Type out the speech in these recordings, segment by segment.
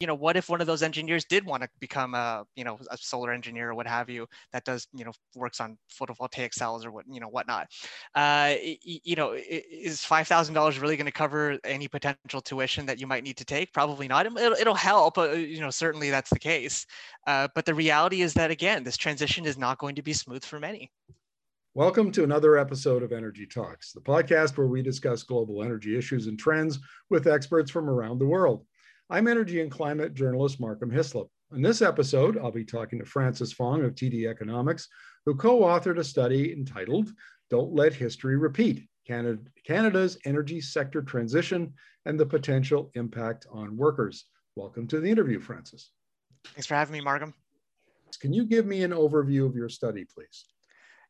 you know, what if one of those engineers did want to become a, you know, a solar engineer or what have you that does, you know, works on photovoltaic cells or what, you know, whatnot. Uh, you know, is five thousand dollars really going to cover any potential tuition that you might need to take? Probably not. It'll, it'll help. Uh, you know, certainly that's the case. Uh, but the reality is that again, this transition is not going to be smooth for many. Welcome to another episode of Energy Talks, the podcast where we discuss global energy issues and trends with experts from around the world. I'm energy and climate journalist Markham Hislop. In this episode, I'll be talking to Francis Fong of TD Economics, who co authored a study entitled Don't Let History Repeat Canada, Canada's Energy Sector Transition and the Potential Impact on Workers. Welcome to the interview, Francis. Thanks for having me, Markham. Can you give me an overview of your study, please?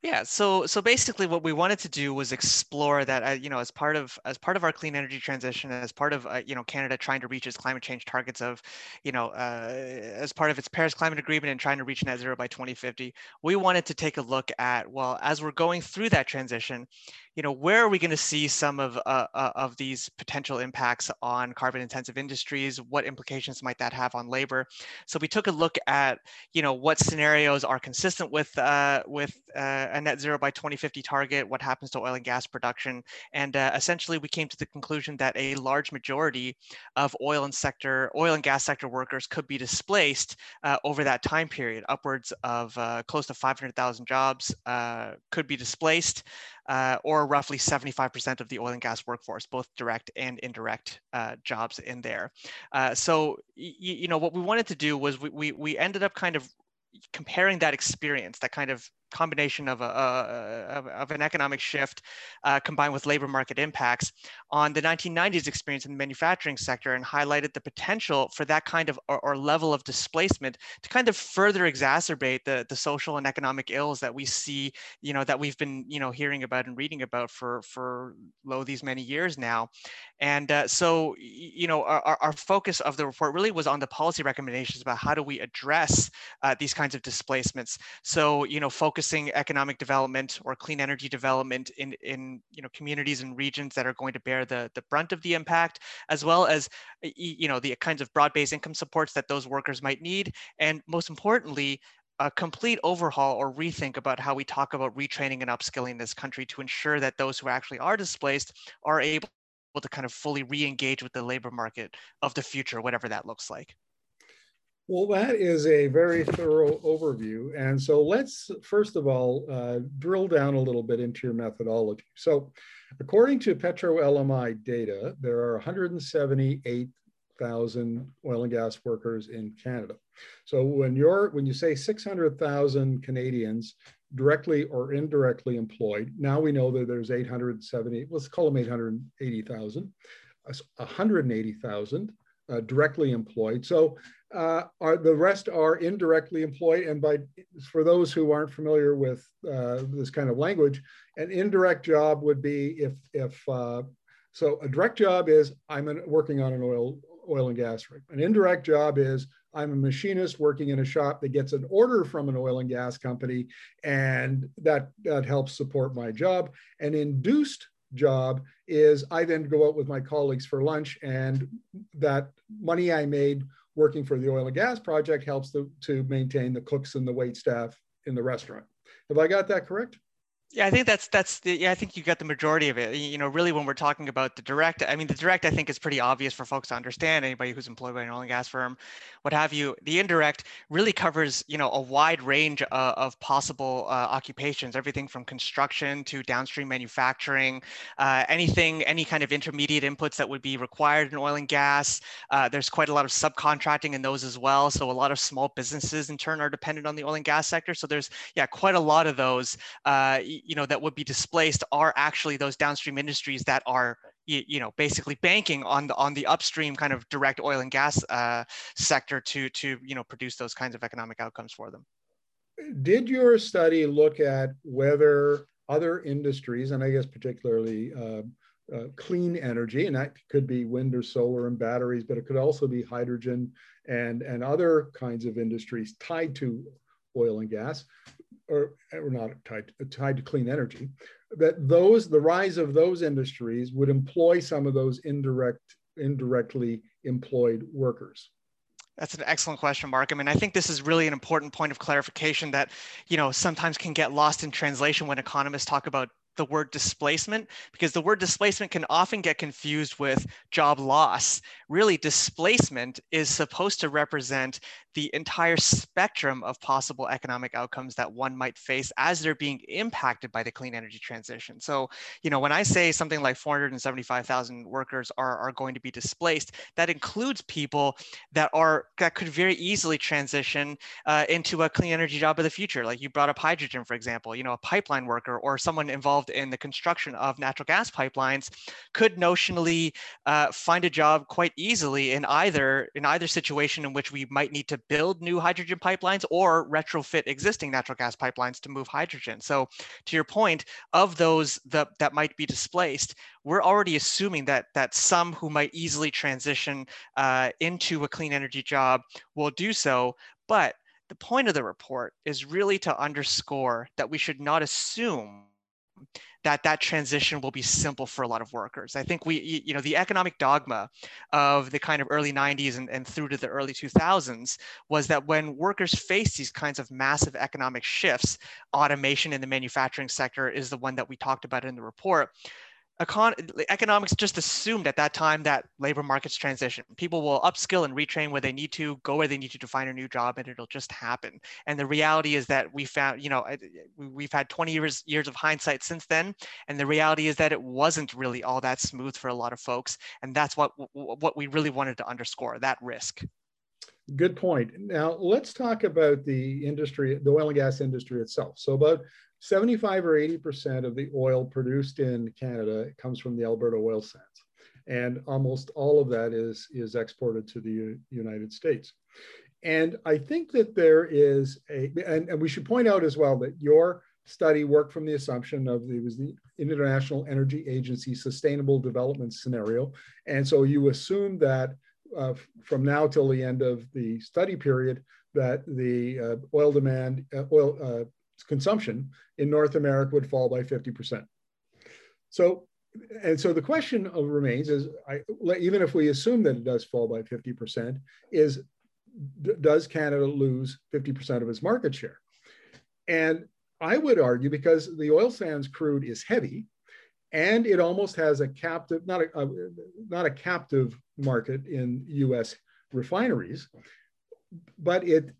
Yeah, so so basically, what we wanted to do was explore that, uh, you know, as part of as part of our clean energy transition, as part of uh, you know Canada trying to reach its climate change targets of, you know, uh, as part of its Paris Climate Agreement and trying to reach net zero by 2050, we wanted to take a look at well, as we're going through that transition, you know, where are we going to see some of uh, uh, of these potential impacts on carbon intensive industries? What implications might that have on labor? So we took a look at, you know, what scenarios are consistent with uh, with uh, a net zero by 2050 target, what happens to oil and gas production, and uh, essentially we came to the conclusion that a large majority of oil and sector oil and gas sector workers could be displaced uh, over that time period. Upwards of close to 500,000 jobs could be displaced uh, or roughly 75% of the oil and gas workforce, both direct and indirect uh, jobs in there. Uh, so, you know, what we wanted to do was we, we, we ended up kind of comparing that experience, that kind of combination of, a, of, of, an economic shift uh, combined with labor market impacts on the 1990s experience in the manufacturing sector and highlighted the potential for that kind of or, or, level of displacement to kind of further exacerbate the, the social and economic ills that we see, you know, that we've been, you know, hearing about and reading about for, for lo these many years now. And uh, so, you know, our, our focus of the report really was on the policy recommendations about how do we address uh, these kinds of displacements. So, you know, focus focusing economic development or clean energy development in, in you know, communities and regions that are going to bear the, the brunt of the impact, as well as you know, the kinds of broad-based income supports that those workers might need. And most importantly, a complete overhaul or rethink about how we talk about retraining and upskilling this country to ensure that those who actually are displaced are able to kind of fully re-engage with the labor market of the future, whatever that looks like. Well, that is a very thorough overview. And so let's first of all uh, drill down a little bit into your methodology. So, according to Petro LMI data, there are 178,000 oil and gas workers in Canada. So when you're when you say 600,000 Canadians directly or indirectly employed, now we know that there's 870. Let's call them 880,000, 180,000 uh, directly employed. So uh, are the rest are indirectly employed. And by for those who aren't familiar with uh, this kind of language, an indirect job would be if if uh, so a direct job is I'm an, working on an oil oil and gas rig. An indirect job is I'm a machinist working in a shop that gets an order from an oil and gas company, and that that helps support my job. An induced job is I then go out with my colleagues for lunch, and that money I made working for the oil and gas project helps to, to maintain the cooks and the wait staff in the restaurant. Have I got that correct? Yeah, I think that's that's the, yeah, I think you got the majority of it. You know, really when we're talking about the direct, I mean, the direct I think is pretty obvious for folks to understand. Anybody who's employed by an oil and gas firm, what have you. The indirect really covers you know a wide range of, of possible uh, occupations, everything from construction to downstream manufacturing, uh, anything, any kind of intermediate inputs that would be required in oil and gas. Uh, there's quite a lot of subcontracting in those as well. So a lot of small businesses in turn are dependent on the oil and gas sector. So there's yeah quite a lot of those uh, you know that would be displaced are actually those downstream industries that are you, you know basically banking on the on the upstream kind of direct oil and gas uh, sector to to you know produce those kinds of economic outcomes for them. Did your study look at whether other industries, and I guess particularly uh, uh, clean energy, and that could be wind or solar and batteries, but it could also be hydrogen and, and other kinds of industries tied to oil and gas, or, not tied, tied to clean energy, that those the rise of those industries would employ some of those indirect indirectly employed workers. That's an excellent question, Mark. I mean, I think this is really an important point of clarification that, you know, sometimes can get lost in translation when economists talk about the word displacement because the word displacement can often get confused with job loss. Really, displacement is supposed to represent the entire spectrum of possible economic outcomes that one might face as they're being impacted by the clean energy transition. So, you know, when I say something like 475,000 workers are, are going to be displaced, that includes people that are that could very easily transition uh, into a clean energy job of the future. Like you brought up hydrogen, for example, you know, a pipeline worker or someone involved in the construction of natural gas pipelines could notionally uh, find a job quite easily in either in either situation in which we might need to build new hydrogen pipelines or retrofit existing natural gas pipelines to move hydrogen. So to your point, of those that, that might be displaced, we're already assuming that, that some who might easily transition uh, into a clean energy job will do so. But the point of the report is really to underscore that we should not assume that that transition will be simple for a lot of workers. I think we, you know, the economic dogma of the kind of early 90s and, and through to the early 2000s was that when workers face these kinds of massive economic shifts, automation in the manufacturing sector is the one that we talked about in the report econ- economics just assumed at that time that labor markets transition. People will upskill and retrain where they need to, go where they need to to find a new job, and it'll just happen. And the reality is that we found, you know, we've had 20 years years of hindsight since then, and the reality is that it wasn't really all that smooth for a lot of folks, and that's what what we really wanted to underscore that risk. Good point. Now let's talk about the industry, the oil and gas industry itself. So about 75 or 80% of the oil produced in Canada comes from the Alberta oil sands. And almost all of that is, is exported to the U United States. And I think that there is a, and, and we should point out as well that your study worked from the assumption of it was the International Energy Agency Sustainable Development Scenario. And so you assume that uh, from now till the end of the study period, that the uh, oil demand, uh, oil uh, consumption in North America would fall by 50%. So, and so the question remains is, I, even if we assume that it does fall by 50%, is does Canada lose 50% of its market share? And I would argue because the oil sands crude is heavy, and it almost has a captive, not a, a not a captive market in U.S. refineries, but it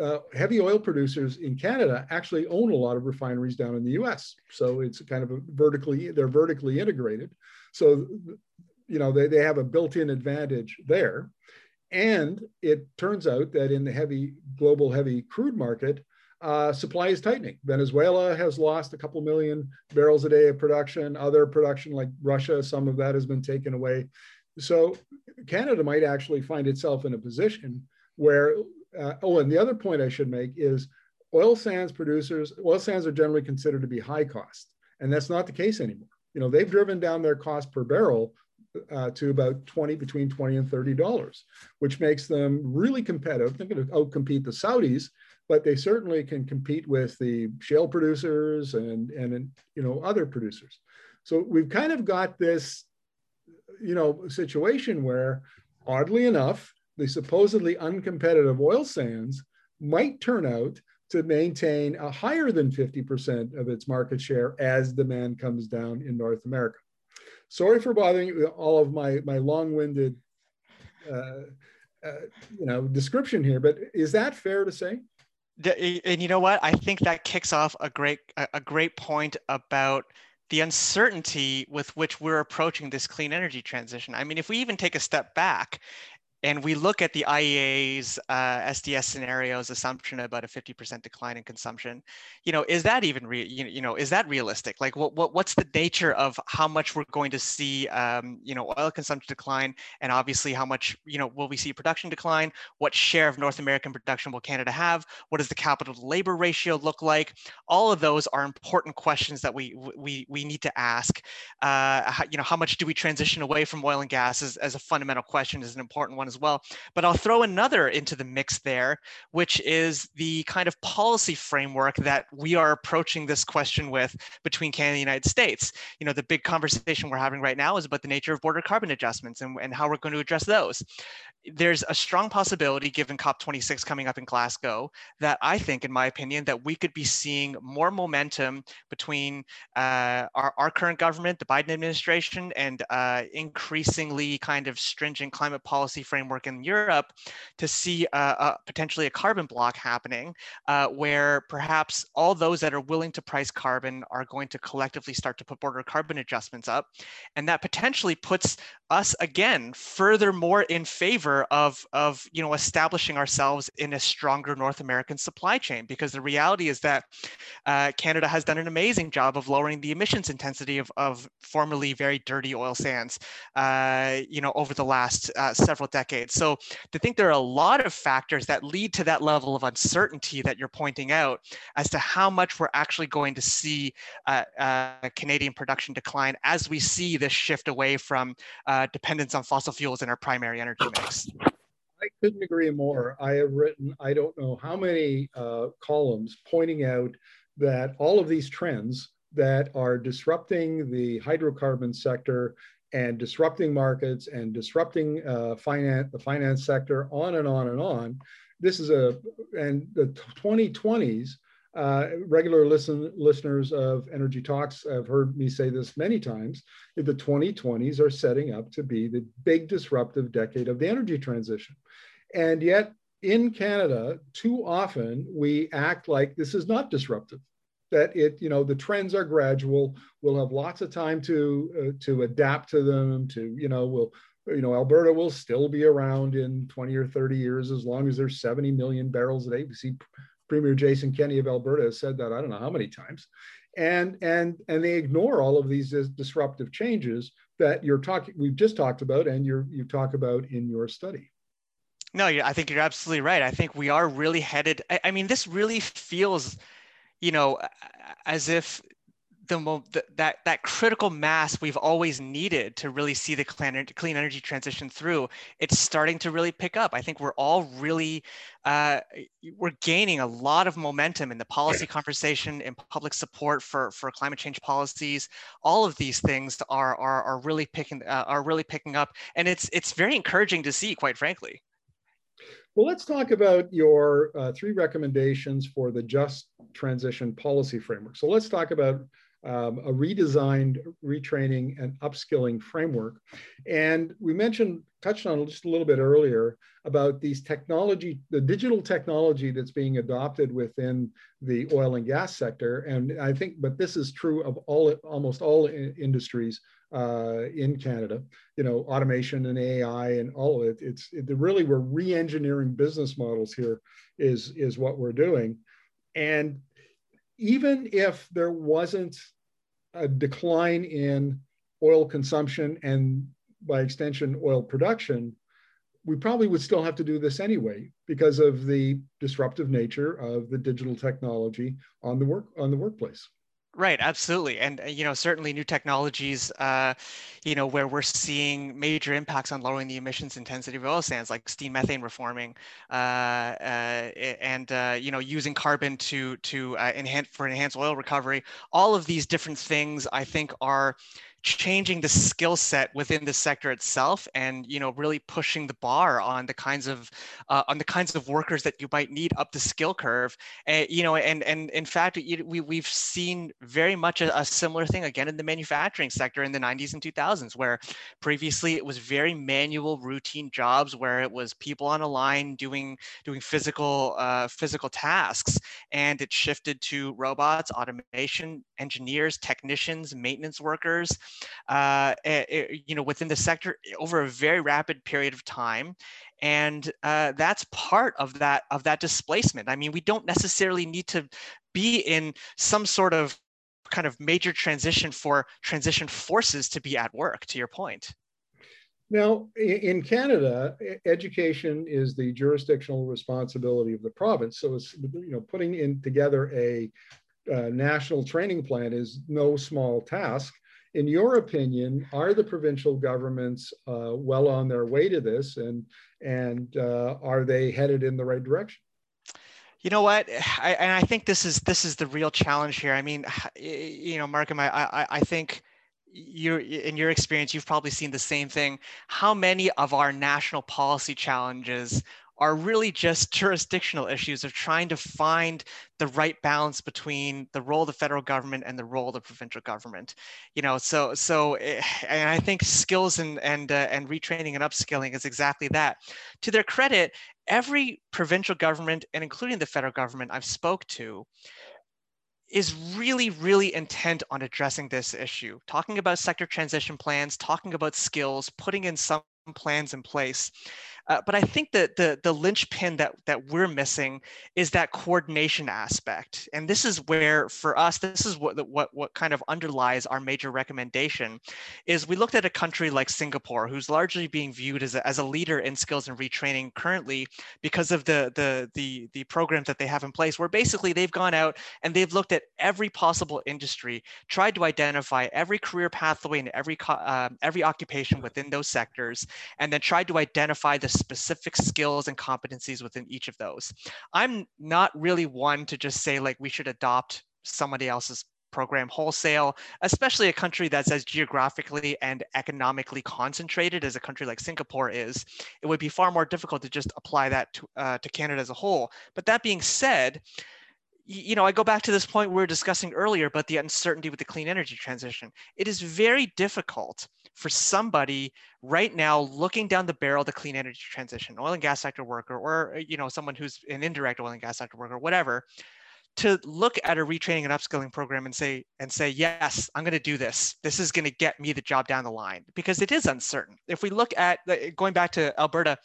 uh, heavy oil producers in Canada actually own a lot of refineries down in the U.S. So it's kind of vertically they're vertically integrated. So you know they, they have a built-in advantage there. And it turns out that in the heavy global heavy crude market, uh, supply is tightening. Venezuela has lost a couple million barrels a day of production. Other production, like Russia, some of that has been taken away. So Canada might actually find itself in a position where, uh, oh, and the other point I should make is oil sands producers, oil sands are generally considered to be high cost, and that's not the case anymore. You know, they've driven down their cost per barrel uh, to about 20, between 20 and $30, which makes them really competitive. They're going to outcompete the Saudis, but they certainly can compete with the shale producers and, and, you know, other producers. So we've kind of got this, you know, situation where oddly enough, the supposedly uncompetitive oil sands might turn out to maintain a higher than 50% of its market share as demand comes down in North America. Sorry for bothering you all of my, my long-winded uh, uh, you know, description here, but is that fair to say? And you know what? I think that kicks off a great a great point about the uncertainty with which we're approaching this clean energy transition. I mean, if we even take a step back and we look at the IEA's uh, SDS scenarios assumption about a 50% decline in consumption, you know, is that even real? You know, is that realistic? Like, what, what what's the nature of how much we're going to see, um, you know, oil consumption decline, and obviously how much, you know, will we see production decline? What share of North American production will Canada have? What does the capital to labor ratio look like? All of those are important questions that we we we need to ask. Uh, how, you know, how much do we transition away from oil and gas as, as a fundamental question is an important one as well. But I'll throw another into the mix there, which is the kind of policy framework that we are approaching this question with between Canada and the United States. You know, the big conversation we're having right now is about the nature of border carbon adjustments and, and how we're going to address those there's a strong possibility, given COP26 coming up in Glasgow, that I think, in my opinion, that we could be seeing more momentum between uh, our, our current government, the Biden administration, and uh, increasingly kind of stringent climate policy framework in Europe to see uh, potentially a carbon block happening, uh, where perhaps all those that are willing to price carbon are going to collectively start to put border carbon adjustments up. And that potentially puts us again furthermore in favor of, of you know establishing ourselves in a stronger North American supply chain because the reality is that uh, Canada has done an amazing job of lowering the emissions intensity of, of formerly very dirty oil sands uh, you know over the last uh, several decades. So I think there are a lot of factors that lead to that level of uncertainty that you're pointing out as to how much we're actually going to see uh, uh, Canadian production decline as we see this shift away from uh, uh, dependence on fossil fuels in our primary energy mix. I couldn't agree more. I have written, I don't know how many uh, columns pointing out that all of these trends that are disrupting the hydrocarbon sector and disrupting markets and disrupting uh, finance, the finance sector, on and on and on. This is a, and the 2020s uh, regular listen, listeners of Energy Talks have heard me say this many times. The 2020s are setting up to be the big disruptive decade of the energy transition. And yet, in Canada, too often we act like this is not disruptive. That it, you know, the trends are gradual. We'll have lots of time to uh, to adapt to them. To, you know, we'll you know, Alberta will still be around in 20 or 30 years as long as there's 70 million barrels a day. We see Premier Jason Kenney of Alberta has said that I don't know how many times, and and and they ignore all of these disruptive changes that you're talking we've just talked about and you you talk about in your study. No, I think you're absolutely right. I think we are really headed. I, I mean, this really feels, you know, as if the, the, that that critical mass we've always needed to really see the clean, clean energy transition through it's starting to really pick up. I think we're all really uh, we're gaining a lot of momentum in the policy conversation and public support for for climate change policies. All of these things are are, are really picking uh, are really picking up and it's it's very encouraging to see quite frankly. Well, let's talk about your uh, three recommendations for the just transition policy framework. So let's talk about um, a redesigned retraining and upskilling framework. And we mentioned, touched on just a little bit earlier about these technology, the digital technology that's being adopted within the oil and gas sector. And I think, but this is true of all, almost all industries uh, in Canada, you know, automation and AI and all of it. It's it, really, we're re-engineering business models here is, is what we're doing. And even if there wasn't a decline in oil consumption and by extension oil production, we probably would still have to do this anyway because of the disruptive nature of the digital technology on the work on the workplace. Right, absolutely, and uh, you know certainly new technologies, uh, you know where we're seeing major impacts on lowering the emissions intensity of oil sands, like steam methane reforming, uh, uh, and uh, you know using carbon to to uh, enhance for enhanced oil recovery. All of these different things, I think, are changing the skill set within the sector itself and you know really pushing the bar on the kinds of uh, on the kinds of workers that you might need up the skill curve. Uh, you know and and in fact we, we've seen very much a, a, similar thing again in the manufacturing sector in the 90s and 2000s where previously it was very manual routine jobs where it was people on a line doing doing physical uh, physical tasks. And it shifted to robots automation engineers technicians maintenance workers uh, it, you know, within the sector over a very rapid period of time. And uh, that's part of that of that displacement. I mean, we don't necessarily need to be in some sort of kind of major transition for transition forces to be at work, to your point. Now, in Canada, education is the jurisdictional responsibility of the province. So it's you know putting in together a uh, national training plan is no small task in your opinion, are the provincial governments uh, well on their way to this? And and uh, are they headed in the right direction? You know what? I, and I think this is this is the real challenge here. I mean, you know, Markham, I I, I think you in your experience, you've probably seen the same thing. How many of our national policy challenges are really just jurisdictional issues of trying to find the right balance between the role of the federal government and the role of the provincial government you know so so eh, and i think skills and and uh, and retraining and upskilling is exactly that to their credit every provincial government and including the federal government i've spoke to is really, really intent on addressing this issue, talking about sector transition plans, talking about skills, putting in some plans in place. Uh, but I think that the the linchpin that that we're missing is that coordination aspect, and this is where, for us, this is what what what kind of underlies our major recommendation. Is we looked at a country like Singapore, who's largely being viewed as a, as a leader in skills and retraining currently because of the the the the programs that they have in place, where basically they've gone out and they've looked at every possible industry, tried to identify every career pathway and every uh, every occupation within those sectors, and then tried to identify the specific skills and competencies within each of those. I'm not really one to just say like we should adopt somebody else's program wholesale, especially a country that's as geographically and economically concentrated as a country like Singapore is. It would be far more difficult to just apply that to, uh, to Canada as a whole. But that being said, you know, I go back to this point we were discussing earlier about the uncertainty with the clean energy transition. It is very difficult for somebody right now looking down the barrel of the clean energy transition, oil and gas sector worker, or uh, you know, someone who's an indirect oil and gas sector worker, whatever, to look at a retraining and upskilling program and say and say yes i'm going to do this. This is going to get me the job down the line. Because it is uncertain. If we look at going back to alberta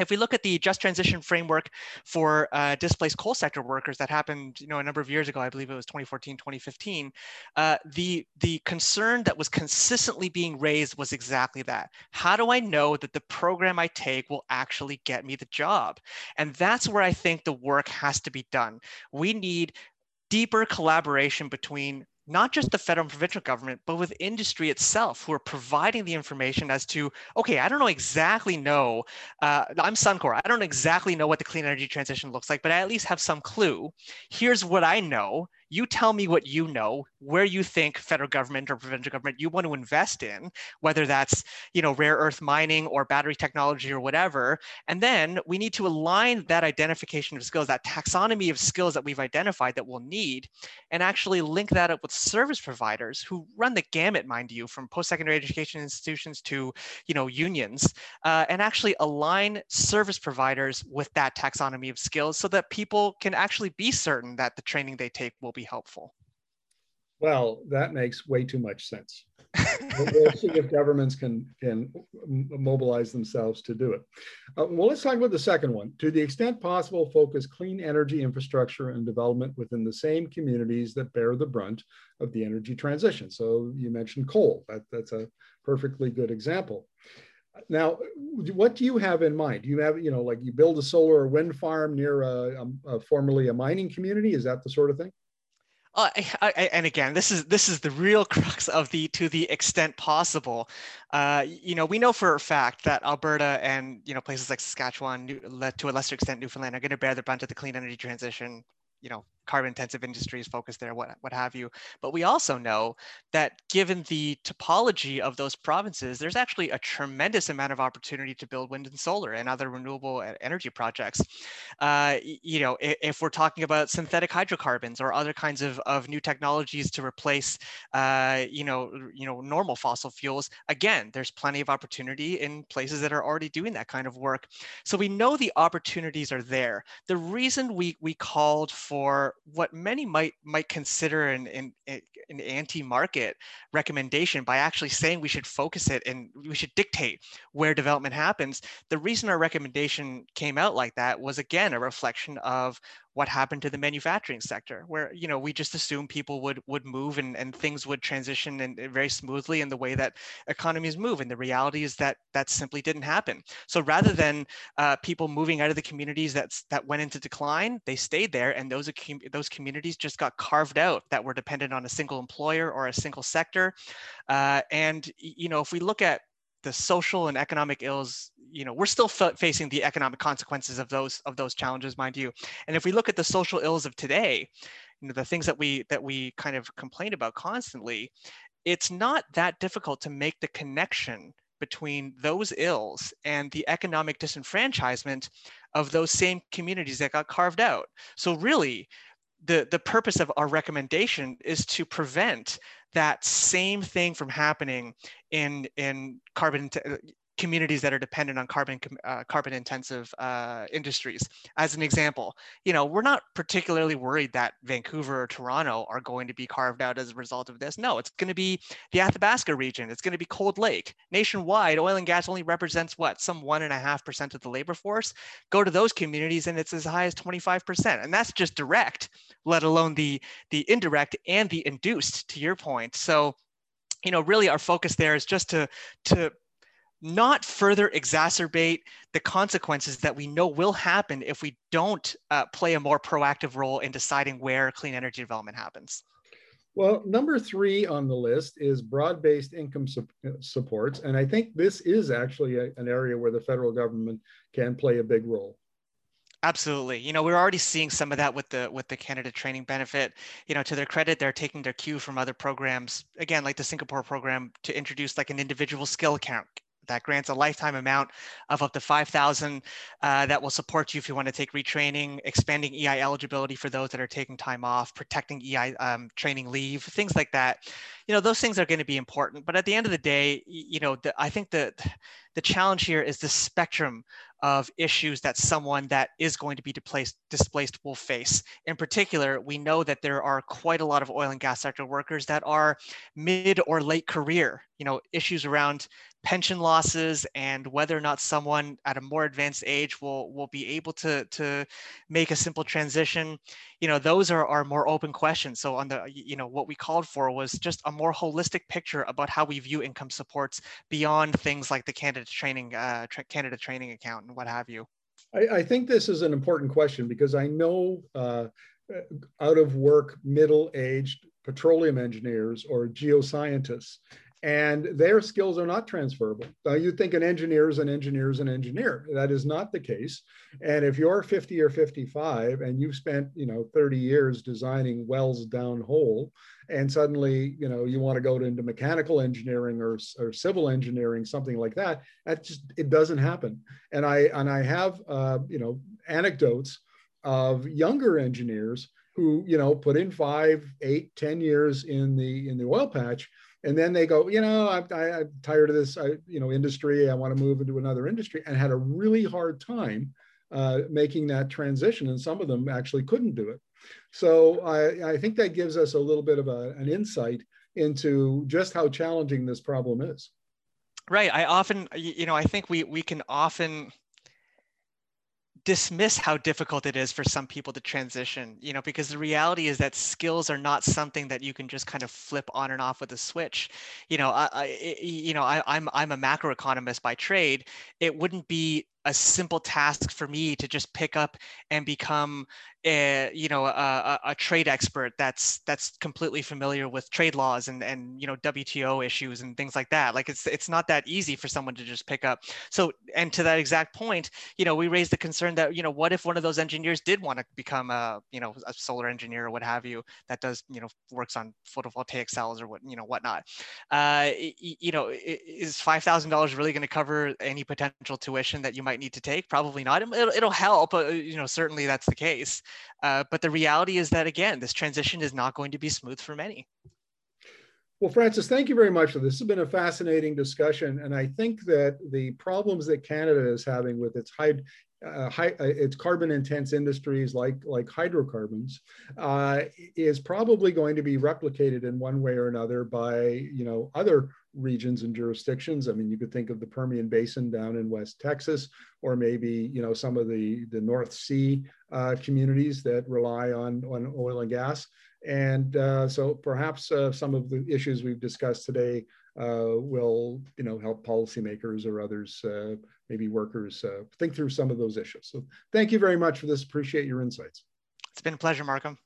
if we look at the just transition framework for uh, displaced coal sector workers that happened you know a number of years ago i believe it was 2014 2015 uh, the the concern that was consistently being raised was exactly that. How do i know that the program i take will actually get me the job? And that's where i think the work has to be done. We need deeper collaboration between not just the federal and provincial government, but with industry itself, who are providing the information as to, okay, I don't know exactly know, uh, I'm Suncor, I don't exactly know what the clean energy transition looks like, but I at least have some clue. Here's what I know you tell me what you know where you think federal government or provincial government you want to invest in whether that's you know rare earth mining or battery technology or whatever. And then we need to align that identification of skills that taxonomy of skills that we've identified that we'll need and actually link that up with service providers who run the gamut mind you from post-secondary education institutions to you know unions uh, and actually align service providers with that taxonomy of skills so that people can actually be certain that the training they take will be helpful? Well, that makes way too much sense. we'll see if governments can can mobilize themselves to do it. Uh, well, let's talk about the second one. To the extent possible, focus clean energy infrastructure and development within the same communities that bear the brunt of the energy transition. So you mentioned coal. That, that's a perfectly good example. Now, what do you have in mind? Do you have, you know, like you build a solar or wind farm near a, a, a formerly a mining community? Is that the sort of thing? Uh, I, I, and again, this is this is the real crux of the to the extent possible. Uh, you know, we know for a fact that Alberta and you know places like Saskatchewan, to a lesser extent Newfoundland, are going to bear the brunt of the clean energy transition. You know, carbon intensive industries focused there, what, what have you. But we also know that given the topology of those provinces, there's actually a tremendous amount of opportunity to build wind and solar and other renewable energy projects. Uh, you know, if, if, we're talking about synthetic hydrocarbons or other kinds of, of new technologies to replace, uh, you know, you know, normal fossil fuels, again, there's plenty of opportunity in places that are already doing that kind of work. So we know the opportunities are there. The reason we, we called for what many might might consider an, an, an anti-market recommendation by actually saying we should focus it and we should dictate where development happens. The reason our recommendation came out like that was again a reflection of what happened to the manufacturing sector where you know we just assumed people would would move and, and things would transition and very smoothly in the way that economies move and the reality is that that simply didn't happen. So rather than uh, people moving out of the communities that's that went into decline they stayed there and those those communities just got carved out that were dependent on a single employer or a single sector. Uh, and you know if we look at the social and economic ills you know we're still facing the economic consequences of those of those challenges mind you. And if we look at the social ills of today you know the things that we that we kind of complain about constantly it's not that difficult to make the connection between those ills and the economic disenfranchisement of those same communities that got carved out. So really the, the purpose of our recommendation is to prevent that same thing from happening in in carbon communities that are dependent on carbon uh, carbon intensive uh, industries. As an example, you know, we're not particularly worried that Vancouver or Toronto are going to be carved out as a result of this. No, it's going to be the Athabasca region. It's going to be Cold Lake. Nationwide, oil and gas only represents what some one and a half percent of the labor force. Go to those communities and it's as high as 25 percent, and that's just direct, let alone the the indirect and the induced. To your point, so you know really our focus there is just to to not further exacerbate the consequences that we know will happen if we don't uh, play a more proactive role in deciding where clean energy development happens. Well, number three on the list is broad-based income su supports. And I think this is actually a, an area where the federal government can play a big role. Absolutely. You know, we're already seeing some of that with the with the Canada training benefit. You know, to their credit, they're taking their cue from other programs, again, like the Singapore program, to introduce like an individual skill account that grants a lifetime amount of up to 5000 uh, that will support you if you want to take retraining, expanding EI eligibility for those that are taking time off, protecting EI um, training leave, things like that. You know, those things are going to be important. But at the end of the day, you know, the, I think the, the challenge here is the spectrum of issues that someone that is going to be displaced, displaced will face. In particular, we know that there are quite a lot of oil and gas sector workers that are mid or late career, you know, issues around pension losses and whether or not someone at a more advanced age will will be able to to make a simple transition you know those are, are more open questions. So on the you know what we called for was just a more holistic picture about how we view income supports beyond things like the Canada training uh, tra- Canada training account and what have you. I, I, think this is an important question because i know uh, out of work middle aged petroleum engineers or geoscientists and their skills are not transferable. Uh, you think an engineer is an engineer is an engineer. That is not the case. And if you're 50 or 55 and you've spent, you know, 30 years designing wells downhole, and suddenly, you know, you want to go into mechanical engineering or, or civil engineering, something like that, that just it doesn't happen. And I and I have, uh, you know, anecdotes of younger engineers who, you know, put in five, eight, ten years in the in the oil patch and then they go you know i'm, I, am tired of this I, you know industry. I want to move into another industry and had a really hard time uh, making that transition and some of them actually couldn't do it. So i, I think that gives us a little bit of a, an insight into just how challenging this problem is. Right. I often you know i think we we can often dismiss how difficult it is for some people to transition you know because the reality is that skills are not something that you can just kind of flip on and off with a switch. You know i, I you know I, i'm i'm a macroeconomist by trade. It wouldn't be a simple task for me to just pick up and become a, you know a, a, trade expert that's that's completely familiar with trade laws and and you know WTO issues and things like that. Like it's it's not that easy for someone to just pick up. So and to that exact point you know we raised the concern that you know what if one of those engineers did want to become a you know a solar engineer or what have you that does you know works on photovoltaic cells or what you know whatnot. Uh, you know is five thousand dollars really going to cover any potential tuition that you might need to take probably not it'll, it'll help uh, you know certainly that's the case uh, but the reality is that, again, this transition is not going to be smooth for many. Well, Francis, thank you very much for this. Has been a fascinating discussion. And I think that the problems that Canada is having with its high, uh, high, uh, its carbon intense industries like like hydrocarbons uh, is probably going to be replicated in one way or another by you know other regions and jurisdictions. I mean, you could think of the Permian Basin down in West Texas, or maybe you know some of the the North Sea uh, communities that rely on on oil and gas. And uh, so perhaps uh, some of the issues we've discussed today will you know help policymakers or others, uh, maybe workers, uh, think through some of those issues. So thank you very much for this. Appreciate your insights. It's been a pleasure, Markham.